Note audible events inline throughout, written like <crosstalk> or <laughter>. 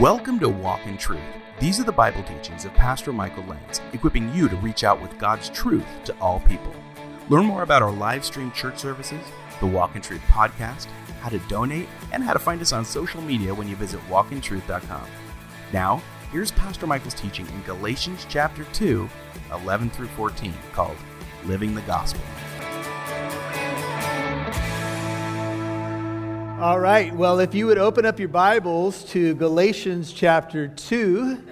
Welcome to Walk in Truth. These are the Bible teachings of Pastor Michael Lenz, equipping you to reach out with God's truth to all people. Learn more about our live stream church services, the Walk in Truth podcast, how to donate, and how to find us on social media when you visit walkintruth.com. Now, here's Pastor Michael's teaching in Galatians chapter 2, 11 through 14, called Living the Gospel. All right. Well, if you would open up your Bibles to Galatians chapter 2,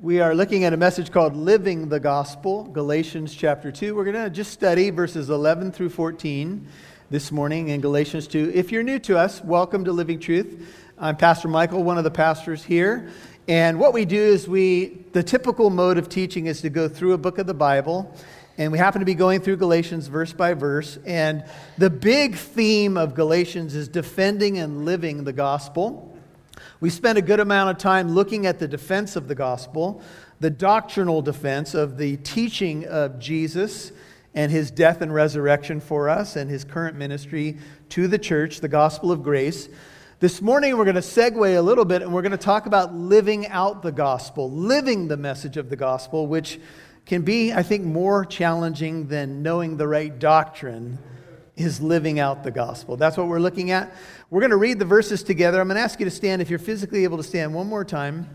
we are looking at a message called Living the Gospel, Galatians chapter 2. We're going to just study verses 11 through 14 this morning in Galatians 2. If you're new to us, welcome to Living Truth. I'm Pastor Michael, one of the pastors here. And what we do is we, the typical mode of teaching is to go through a book of the Bible and we happen to be going through Galatians verse by verse. And the big theme of Galatians is defending and living the gospel. We spent a good amount of time looking at the defense of the gospel, the doctrinal defense of the teaching of Jesus and his death and resurrection for us and his current ministry to the church, the gospel of grace. This morning, we're going to segue a little bit and we're going to talk about living out the gospel, living the message of the gospel, which can be, I think, more challenging than knowing the right doctrine is living out the gospel. That's what we're looking at. We're going to read the verses together. I'm going to ask you to stand if you're physically able to stand one more time.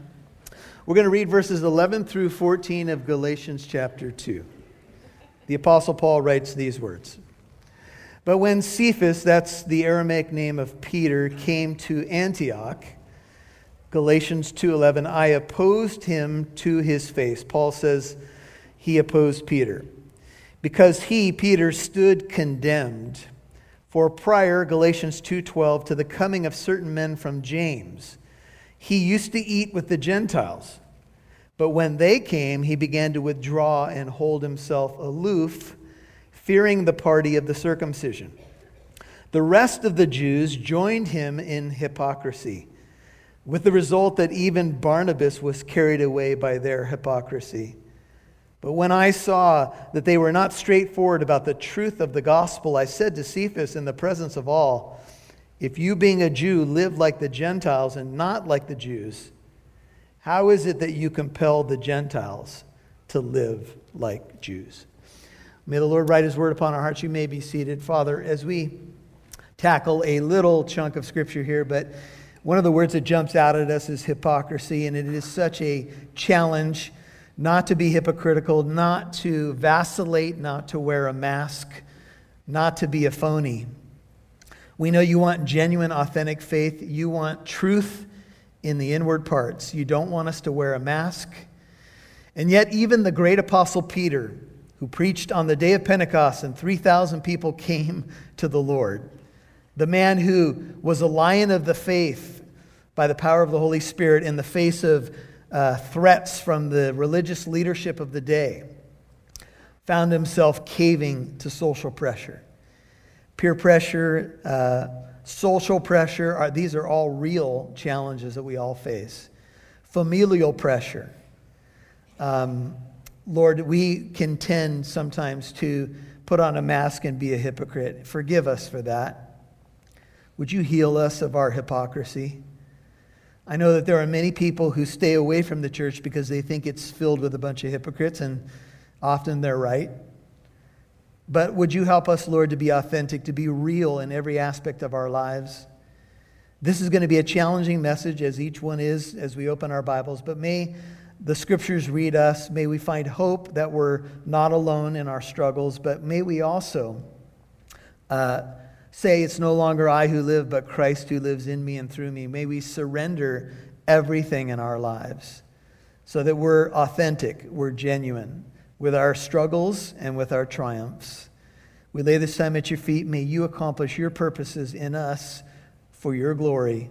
We're going to read verses 11 through 14 of Galatians chapter 2. The Apostle Paul writes these words. But when Cephas, that's the Aramaic name of Peter, came to Antioch, Galatians 2:11, I opposed him to his face. Paul says, he opposed Peter. Because he, Peter, stood condemned for prior Galatians 2:12 to the coming of certain men from James. He used to eat with the Gentiles. But when they came, he began to withdraw and hold himself aloof, fearing the party of the circumcision. The rest of the Jews joined him in hypocrisy, with the result that even Barnabas was carried away by their hypocrisy. But when I saw that they were not straightforward about the truth of the gospel, I said to Cephas in the presence of all, If you, being a Jew, live like the Gentiles and not like the Jews, how is it that you compel the Gentiles to live like Jews? May the Lord write his word upon our hearts. You may be seated. Father, as we tackle a little chunk of scripture here, but one of the words that jumps out at us is hypocrisy, and it is such a challenge not to be hypocritical, not to vacillate, not to wear a mask, not to be a phony. We know you want genuine, authentic faith. You want truth in the inward parts. You don't want us to wear a mask. And yet, even the great apostle Peter, who preached on the day of Pentecost and 3,000 people came to the Lord, the man who was a lion of the faith by the power of the Holy Spirit in the face of uh, threats from the religious leadership of the day, found himself caving to social pressure. Peer pressure, uh, social pressure, are, these are all real challenges that we all face. Familial pressure. Um, Lord, we can tend sometimes to put on a mask and be a hypocrite. Forgive us for that. Would you heal us of our hypocrisy? I know that there are many people who stay away from the church because they think it's filled with a bunch of hypocrites, and often they're right. But would you help us, Lord, to be authentic, to be real in every aspect of our lives? This is going to be a challenging message, as each one is as we open our Bibles, but may the scriptures read us. May we find hope that we're not alone in our struggles, but may we also. Uh, say, It's no longer I who live, but Christ who lives in me and through me. May we surrender everything in our lives so that we're authentic, we're genuine with our struggles and with our triumphs. We lay this time at your feet. May you accomplish your purposes in us for your glory.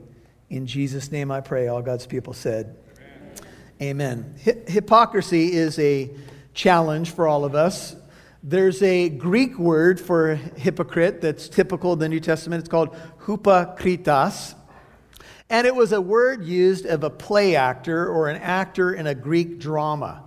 In Jesus' name I pray. All God's people said, Amen. Amen. hypocrisy is a challenge for all of us. There's a Greek word for hypocrite that's typical of the New Testament. It's called hupakritas. And it was a word used of a play actor or an actor in a Greek drama.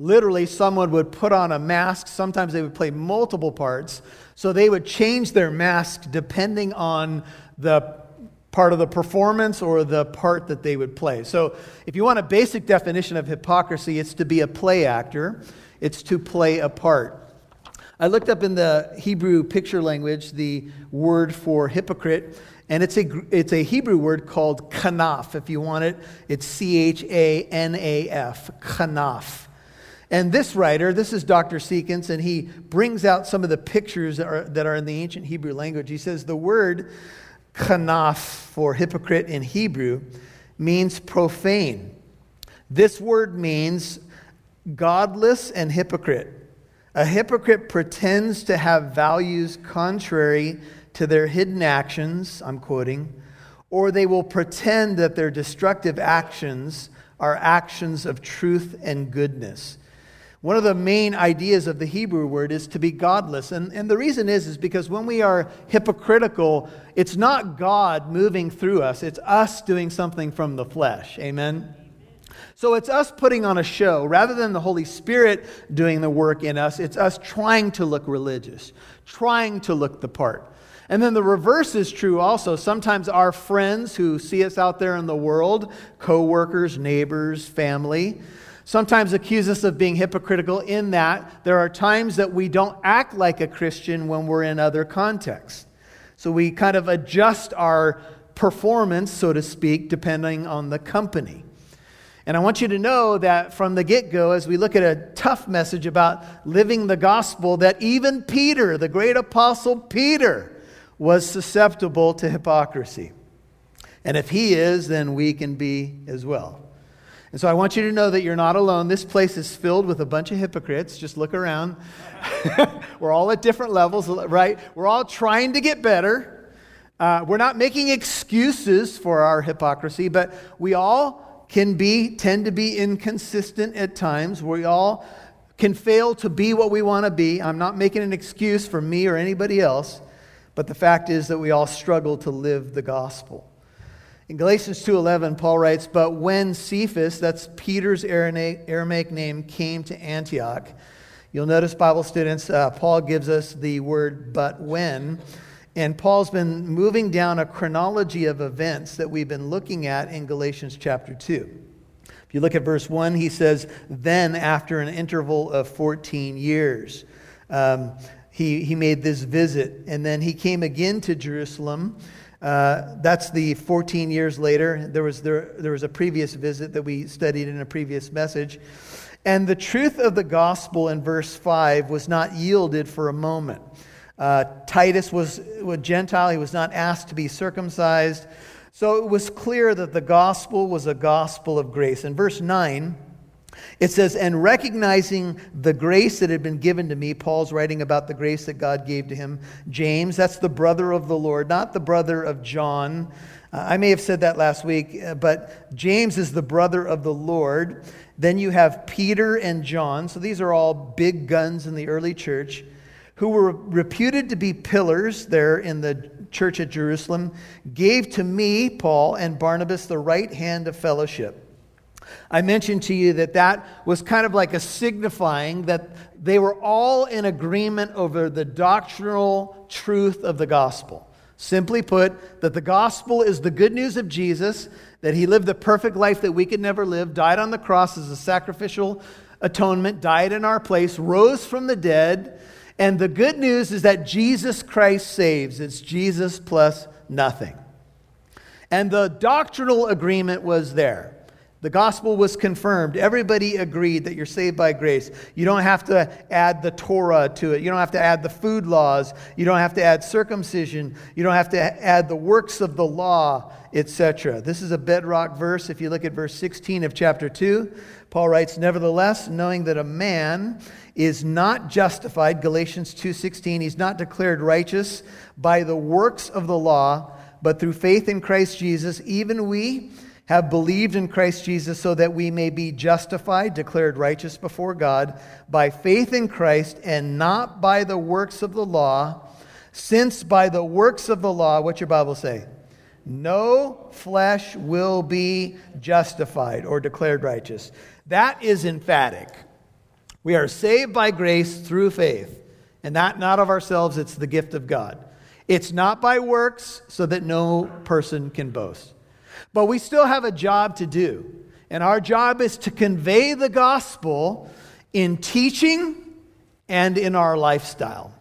Literally, someone would put on a mask. Sometimes they would play multiple parts. So they would change their mask depending on the part of the performance or the part that they would play. So, if you want a basic definition of hypocrisy, it's to be a play actor, it's to play a part. I looked up in the Hebrew picture language the word for hypocrite, and it's a, it's a Hebrew word called kanaf. If you want it, it's C H A N A F, kanaf. And this writer, this is Dr. Seekins, and he brings out some of the pictures that are, that are in the ancient Hebrew language. He says the word kanaf for hypocrite in Hebrew means profane. This word means godless and hypocrite. A hypocrite pretends to have values contrary to their hidden actions, I'm quoting, or they will pretend that their destructive actions are actions of truth and goodness. One of the main ideas of the Hebrew word is to be godless. And, and the reason is, is because when we are hypocritical, it's not God moving through us, it's us doing something from the flesh. Amen? So it's us putting on a show. Rather than the Holy Spirit doing the work in us, it's us trying to look religious, trying to look the part. And then the reverse is true also. Sometimes our friends who see us out there in the world, coworkers, neighbors, family, sometimes accuse us of being hypocritical in that there are times that we don't act like a Christian when we're in other contexts. So we kind of adjust our performance, so to speak, depending on the company. And I want you to know that from the get go, as we look at a tough message about living the gospel, that even Peter, the great apostle Peter, was susceptible to hypocrisy. And if he is, then we can be as well. And so I want you to know that you're not alone. This place is filled with a bunch of hypocrites. Just look around. <laughs> we're all at different levels, right? We're all trying to get better. Uh, we're not making excuses for our hypocrisy, but we all can be, tend to be inconsistent at times. We all can fail to be what we want to be. I'm not making an excuse for me or anybody else, but the fact is that we all struggle to live the gospel. In Galatians 2:11, Paul writes, "But when Cephas, that's Peter's Aramaic name, came to Antioch, you'll notice, Bible students, uh, Paul gives us the word "but when," and Paul's been moving down a chronology of events that we've been looking at in Galatians chapter 2. If you look at verse 1, he says, "Then, after an interval of 14 years." Um, he, he made this visit, and then he came again to Jerusalem. Uh, that's the 14 years later. There was, there, there was a previous visit that we studied in a previous message. And the truth of the gospel in verse 5 was not yielded for a moment. Uh, Titus was a Gentile, he was not asked to be circumcised. So it was clear that the gospel was a gospel of grace. In verse 9, it says, and recognizing the grace that had been given to me, Paul's writing about the grace that God gave to him. James, that's the brother of the Lord, not the brother of John. Uh, I may have said that last week, uh, but James is the brother of the Lord. Then you have Peter and John. So these are all big guns in the early church who were reputed to be pillars there in the church at Jerusalem, gave to me, Paul, and Barnabas the right hand of fellowship I mentioned to you that that was kind of like a signifying that they were all in agreement over the doctrinal truth of the gospel. Simply put, that the gospel is the good news of Jesus, that he lived the perfect life that we could never live, died on the cross as a sacrificial atonement, died in our place, rose from the dead. And the good news is that Jesus Christ saves. It's Jesus plus nothing. And the doctrinal agreement was there. The gospel was confirmed. Everybody agreed that you're saved by grace. You don't have to add the Torah to it. You don't have to add the food laws. You don't have to add circumcision. You don't have to add the works of the law, etc. This is a bedrock verse. If you look at verse 16 of chapter 2, Paul writes, "Nevertheless, knowing that a man is not justified, Galatians 2:16, he's not declared righteous by the works of the law, but through faith in Christ Jesus, even we have believed in Christ Jesus so that we may be justified, declared righteous before God, by faith in Christ and not by the works of the law, since by the works of the law, what your Bible say? No flesh will be justified or declared righteous. That is emphatic. We are saved by grace through faith, and that not of ourselves, it's the gift of God. It's not by works, so that no person can boast. But we still have a job to do. And our job is to convey the gospel in teaching and in our lifestyle.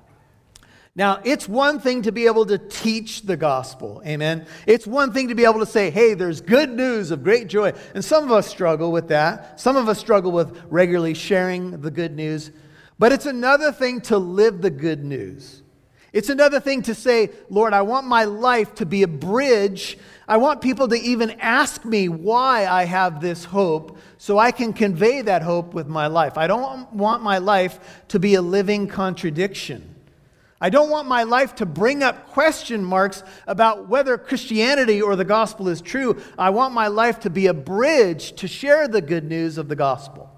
Now, it's one thing to be able to teach the gospel. Amen. It's one thing to be able to say, hey, there's good news of great joy. And some of us struggle with that. Some of us struggle with regularly sharing the good news. But it's another thing to live the good news. It's another thing to say, Lord, I want my life to be a bridge. I want people to even ask me why I have this hope so I can convey that hope with my life. I don't want my life to be a living contradiction. I don't want my life to bring up question marks about whether Christianity or the gospel is true. I want my life to be a bridge to share the good news of the gospel.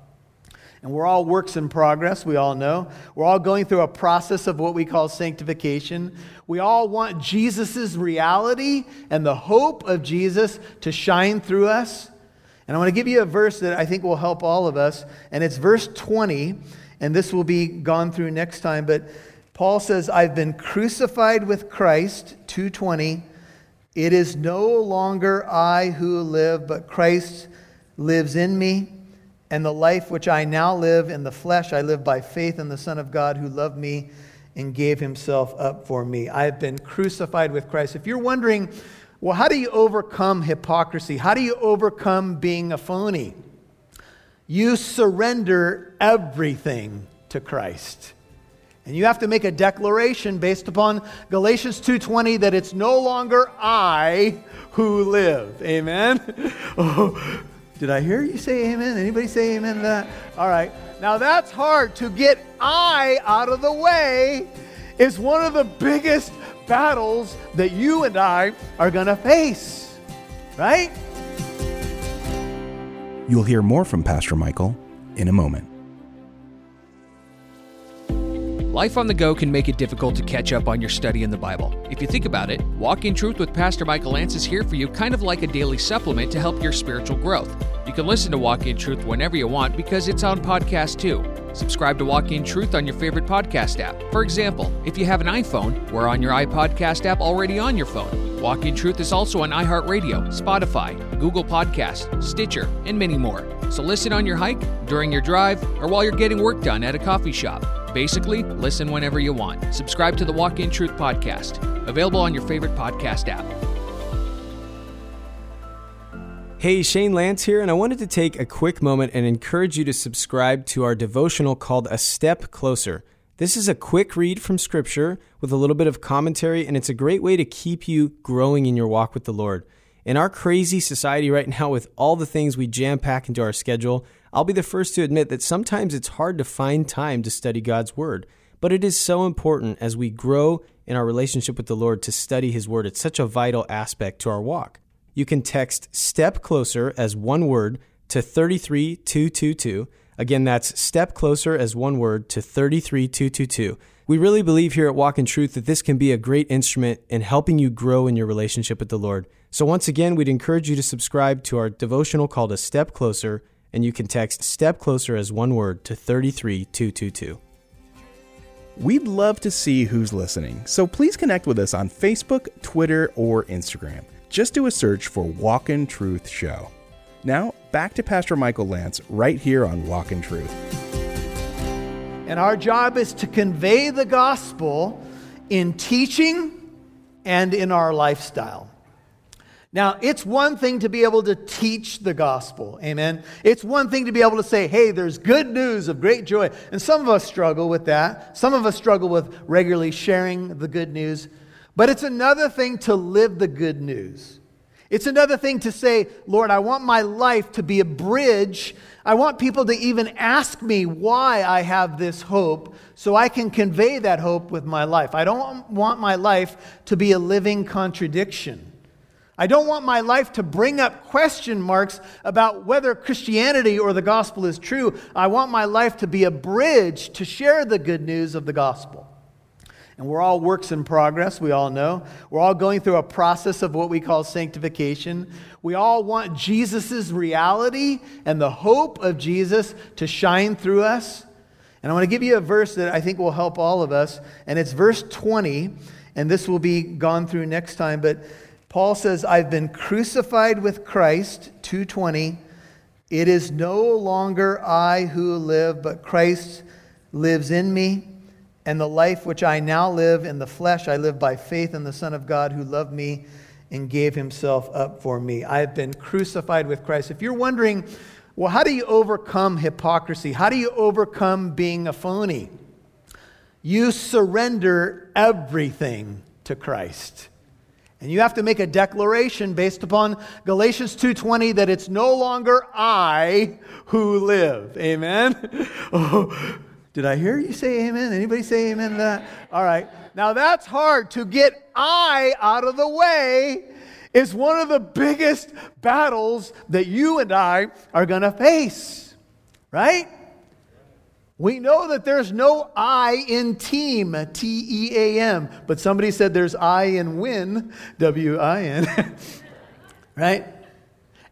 And we're all works in progress, we all know. We're all going through a process of what we call sanctification. We all want Jesus' reality and the hope of Jesus to shine through us. And I want to give you a verse that I think will help all of us, and it's verse 20, and this will be gone through next time, but Paul says, I've been crucified with Christ, 220. It is no longer I who live, but Christ lives in me. And the life which I now live in the flesh, I live by faith in the Son of God who loved me and gave himself up for me. I have been crucified with Christ. If you're wondering, well, how do you overcome hypocrisy? How do you overcome being a phony? You surrender everything to Christ. And you have to make a declaration based upon Galatians 2:20 that it's no longer I who live. Amen. <laughs> Oh, did I hear you say amen? Anybody say amen to that? All right. Now that's hard to get I out of the way is one of the biggest battles that you and I are going to face. Right? You'll hear more from Pastor Michael in a moment. Life on the go can make it difficult to catch up on your study in the Bible. If you think about it, Walk in Truth with Pastor Michael Lance is here for you kind of like a daily supplement to help your spiritual growth. You can listen to Walk in Truth whenever you want because it's on podcast too. Subscribe to Walk in Truth on your favorite podcast app. For example, if you have an iPhone, we're on your iPodcast app already on your phone. Walk in Truth is also on iHeartRadio, Spotify, Google Podcast, Stitcher, and many more. So listen on your hike, during your drive, or while you're getting work done at a coffee shop. Basically, listen whenever you want. Subscribe to the Walk in Truth podcast, available on your favorite podcast app. Hey, Shane Lance here, and I wanted to take a quick moment and encourage you to subscribe to our devotional called A Step Closer. This is a quick read from Scripture with a little bit of commentary, and it's a great way to keep you growing in your walk with the Lord. In our crazy society right now, with all the things we jam pack into our schedule, I'll be the first to admit that sometimes it's hard to find time to study God's Word, but it is so important as we grow in our relationship with the Lord to study His Word. It's such a vital aspect to our walk. You can text Step Closer as one word to 33222. Again, that's Step Closer as one word to 33222. We really believe here at Walk in Truth that this can be a great instrument in helping you grow in your relationship with the Lord. So, once again, we'd encourage you to subscribe to our devotional called A Step Closer and you can text Step Closer as one word to 33222. We'd love to see who's listening, so please connect with us on Facebook, Twitter, or Instagram. Just do a search for Walk in Truth Show. Now, back to Pastor Michael Lance right here on Walk in Truth. And our job is to convey the gospel in teaching and in our lifestyle. Now, it's one thing to be able to teach the gospel. Amen. It's one thing to be able to say, hey, there's good news of great joy. And some of us struggle with that. Some of us struggle with regularly sharing the good news. But it's another thing to live the good news. It's another thing to say, Lord, I want my life to be a bridge. I want people to even ask me why I have this hope so I can convey that hope with my life. I don't want my life to be a living contradiction. I don't want my life to bring up question marks about whether Christianity or the gospel is true. I want my life to be a bridge to share the good news of the gospel. And we're all works in progress, we all know. We're all going through a process of what we call sanctification. We all want Jesus' reality and the hope of Jesus to shine through us. And I want to give you a verse that I think will help all of us, and it's verse 20 and this will be gone through next time, but Paul says, I've been crucified with Christ, 220. It is no longer I who live, but Christ lives in me. And the life which I now live in the flesh, I live by faith in the Son of God who loved me and gave himself up for me. I have been crucified with Christ. If you're wondering, well, how do you overcome hypocrisy? How do you overcome being a phony? You surrender everything to Christ. And you have to make a declaration based upon Galatians 2:20 that it's no longer I who live. Amen. <laughs> Oh, did I hear you say amen? Anybody say amen to that? All right. Now that's hard to get I out of the way is one of the biggest battles that you and I are going to face. Right? We know that there's no I in team, T E A M, but somebody said there's I in win, W I N. <laughs> right?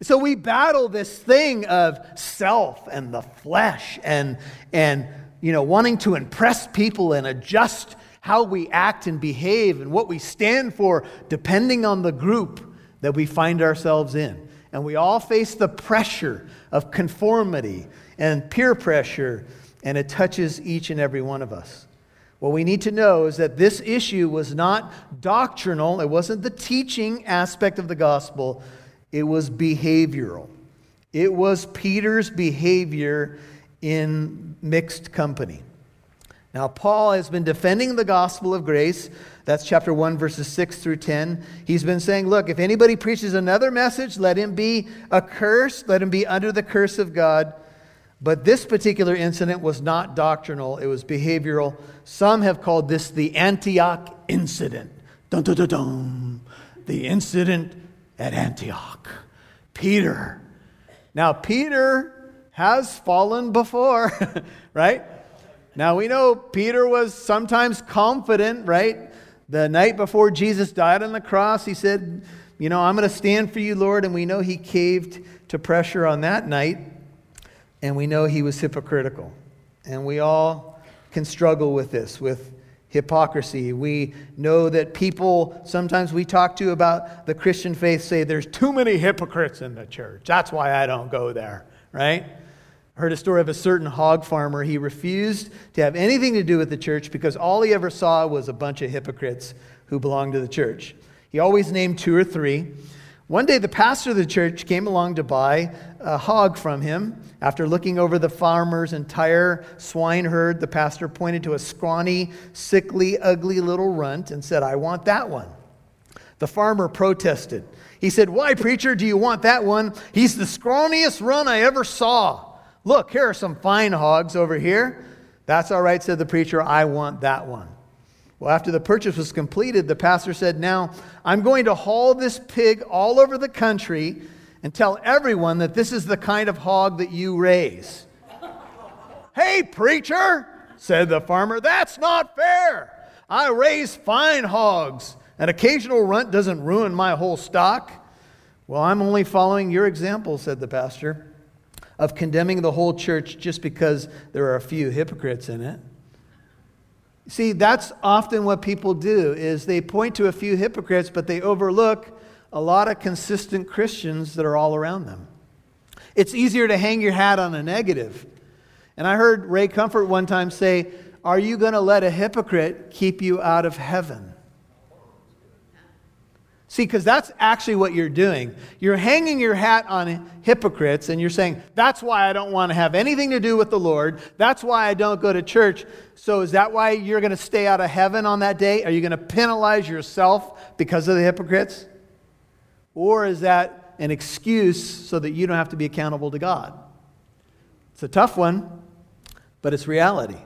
So we battle this thing of self and the flesh and, and you know, wanting to impress people and adjust how we act and behave and what we stand for depending on the group that we find ourselves in. And we all face the pressure of conformity and peer pressure, and it touches each and every one of us. What we need to know is that this issue was not doctrinal, it wasn't the teaching aspect of the gospel, it was behavioral. It was Peter's behavior in mixed company. Now, Paul has been defending the gospel of grace. That's chapter 1, verses 6 through 10. He's been saying, look, if anybody preaches another message, let him be accursed, let him be under the curse of God. But this particular incident was not doctrinal, it was behavioral. Some have called this the Antioch incident. Dun, dun, dun, dun. The incident at Antioch. Peter. Now, Peter has fallen before, <laughs> right? Now we know Peter was sometimes confident, right? The night before Jesus died on the cross, he said, You know, I'm going to stand for you, Lord. And we know he caved to pressure on that night. And we know he was hypocritical. And we all can struggle with this, with hypocrisy. We know that people sometimes we talk to about the Christian faith say there's too many hypocrites in the church. That's why I don't go there, right? Heard a story of a certain hog farmer. He refused to have anything to do with the church because all he ever saw was a bunch of hypocrites who belonged to the church. He always named two or three. One day, the pastor of the church came along to buy a hog from him. After looking over the farmer's entire swine herd, the pastor pointed to a scrawny, sickly, ugly little runt and said, I want that one. The farmer protested. He said, Why, preacher, do you want that one? He's the scrawniest runt I ever saw. Look, here are some fine hogs over here. That's all right, said the preacher. I want that one. Well, after the purchase was completed, the pastor said, Now I'm going to haul this pig all over the country and tell everyone that this is the kind of hog that you raise. <laughs> hey, preacher, said the farmer, that's not fair. I raise fine hogs. An occasional runt doesn't ruin my whole stock. Well, I'm only following your example, said the pastor of condemning the whole church just because there are a few hypocrites in it. See, that's often what people do is they point to a few hypocrites but they overlook a lot of consistent Christians that are all around them. It's easier to hang your hat on a negative. And I heard Ray Comfort one time say, "Are you going to let a hypocrite keep you out of heaven?" See, because that's actually what you're doing. You're hanging your hat on hypocrites and you're saying, that's why I don't want to have anything to do with the Lord. That's why I don't go to church. So, is that why you're going to stay out of heaven on that day? Are you going to penalize yourself because of the hypocrites? Or is that an excuse so that you don't have to be accountable to God? It's a tough one, but it's reality.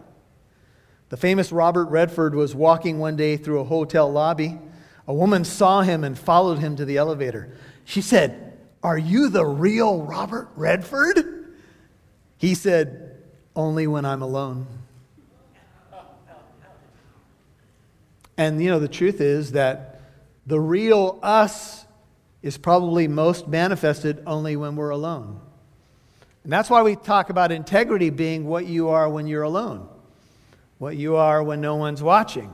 The famous Robert Redford was walking one day through a hotel lobby. A woman saw him and followed him to the elevator. She said, Are you the real Robert Redford? He said, Only when I'm alone. And you know, the truth is that the real us is probably most manifested only when we're alone. And that's why we talk about integrity being what you are when you're alone, what you are when no one's watching.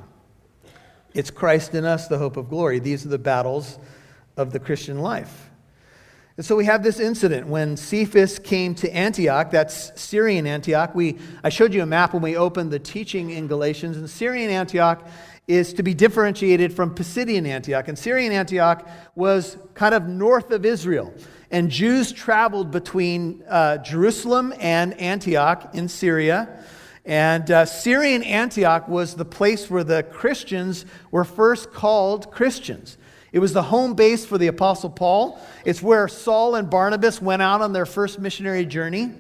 It's Christ in us, the hope of glory. These are the battles of the Christian life. And so we have this incident when Cephas came to Antioch, that's Syrian Antioch. We, I showed you a map when we opened the teaching in Galatians, and Syrian Antioch is to be differentiated from Pisidian Antioch. And Syrian Antioch was kind of north of Israel. And Jews traveled between uh, Jerusalem and Antioch in Syria. And uh, Syrian Antioch was the place where the Christians were first called Christians. It was the home base for the Apostle Paul. It's where Saul and Barnabas went out on their first missionary journey.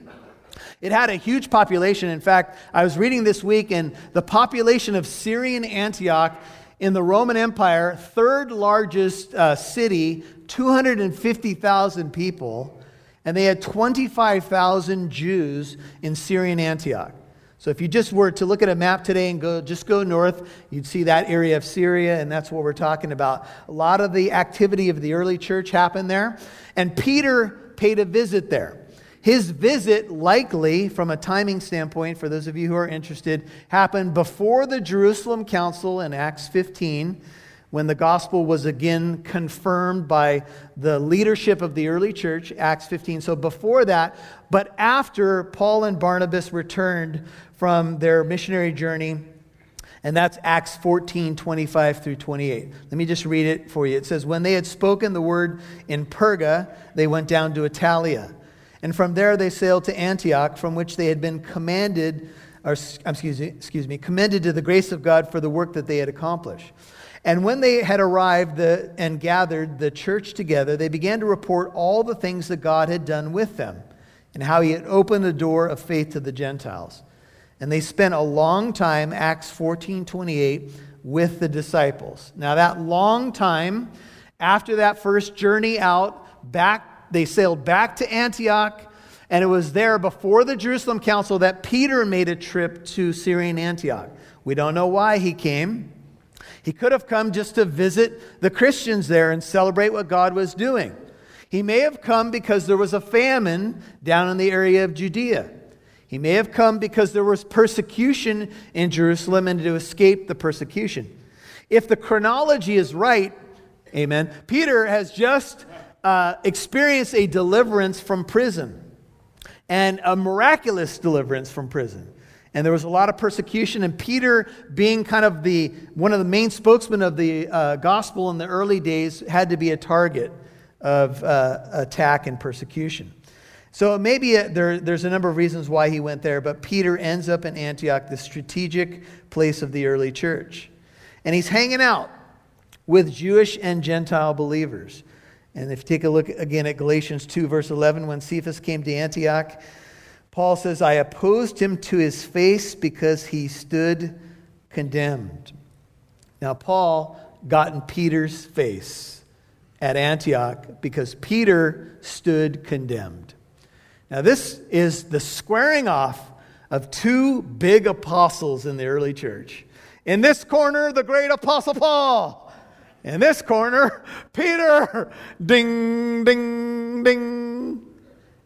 It had a huge population. In fact, I was reading this week, and the population of Syrian Antioch in the Roman Empire, third largest uh, city, 250,000 people, and they had 25,000 Jews in Syrian Antioch. So if you just were to look at a map today and go just go north, you'd see that area of Syria, and that's what we're talking about. A lot of the activity of the early church happened there, and Peter paid a visit there. His visit, likely from a timing standpoint, for those of you who are interested, happened before the Jerusalem Council in Acts 15 when the gospel was again confirmed by the leadership of the early church, Acts 15. So before that, but after Paul and Barnabas returned from their missionary journey, and that's Acts 14, 25 through 28. Let me just read it for you. It says, When they had spoken the word in Perga, they went down to Attalia. And from there they sailed to Antioch, from which they had been commanded, or excuse me, excuse me, commended to the grace of God for the work that they had accomplished. And when they had arrived the, and gathered the church together, they began to report all the things that God had done with them and how he had opened the door of faith to the Gentiles. And they spent a long time, Acts 14 28, with the disciples. Now, that long time, after that first journey out, back, they sailed back to Antioch. And it was there before the Jerusalem Council that Peter made a trip to Syrian Antioch. We don't know why he came. He could have come just to visit the Christians there and celebrate what God was doing. He may have come because there was a famine down in the area of Judea. He may have come because there was persecution in Jerusalem and to escape the persecution. If the chronology is right, amen, Peter has just uh, experienced a deliverance from prison and a miraculous deliverance from prison and there was a lot of persecution. And peter being kind of the one of the main spokesmen of the uh, gospel in the early days had to be a target of uh, attack and persecution. So maybe a, there, there's a number of reasons why he went there but peter ends up in antioch the strategic place of the early church. And he's hanging out with jewish and gentile believers. And if you take a look again at galatians 2 verse 11 when cephas came to antioch Paul says, I opposed him to his face because he stood condemned. Now, Paul got in Peter's face at Antioch because Peter stood condemned. Now, this is the squaring off of two big apostles in the early church. In this corner, the great apostle Paul. In this corner, <laughs> Peter. Ding, ding, ding.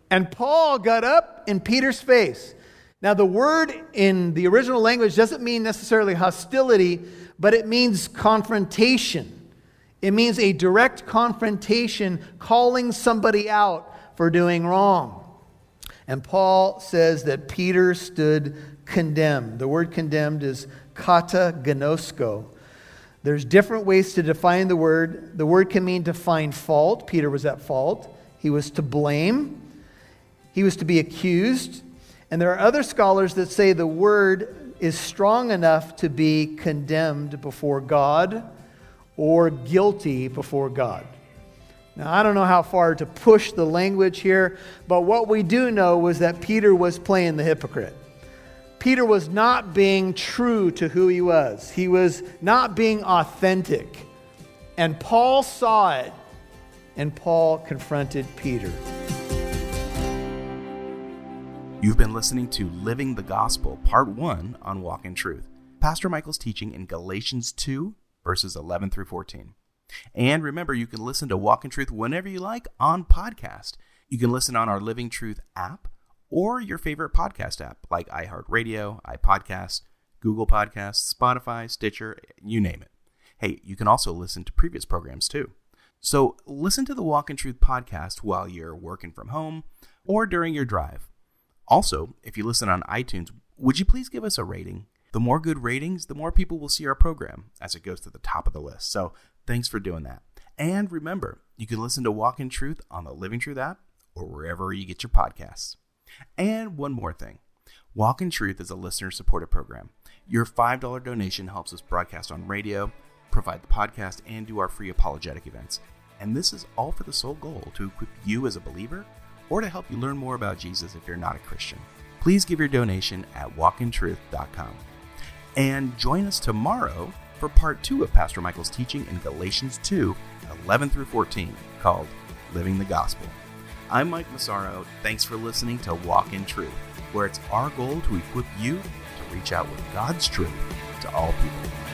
And Paul got up in Peter's face. Now, the word in the original language doesn't mean necessarily hostility, but it means confrontation. It means a direct confrontation, calling somebody out for doing wrong. And Paul says that Peter stood condemned. The word condemned is kata gnosko. There's different ways to define the word. The word can mean to find fault. Peter was at fault. He was to blame. He was to be accused. And there are other scholars that say the word is strong enough to be condemned before God or guilty before God. Now, I don't know how far to push the language here, but what we do know was that Peter was playing the hypocrite. Peter was not being true to who he was, he was not being authentic. And Paul saw it, and Paul confronted Peter. You've been listening to Living the Gospel, Part 1 on Walk in Truth. Pastor Michael's teaching in Galatians 2, verses 11 through 14. And remember, you can listen to Walk in Truth whenever you like on podcast. You can listen on our Living Truth app or your favorite podcast app like iHeartRadio, iPodcast, Google Podcasts, Spotify, Stitcher, you name it. Hey, you can also listen to previous programs too. So listen to the Walk in Truth podcast while you're working from home or during your drive. Also, if you listen on iTunes, would you please give us a rating? The more good ratings, the more people will see our program as it goes to the top of the list. So thanks for doing that. And remember, you can listen to Walk in Truth on the Living Truth app or wherever you get your podcasts. And one more thing Walk in Truth is a listener supported program. Your $5 donation helps us broadcast on radio, provide the podcast, and do our free apologetic events. And this is all for the sole goal to equip you as a believer or to help you learn more about Jesus if you're not a Christian. Please give your donation at walkintruth.com. And join us tomorrow for part two of Pastor Michael's teaching in Galatians 2 11 through 14, called Living the Gospel. I'm Mike Massaro. Thanks for listening to Walk in Truth, where it's our goal to equip you to reach out with God's truth to all people.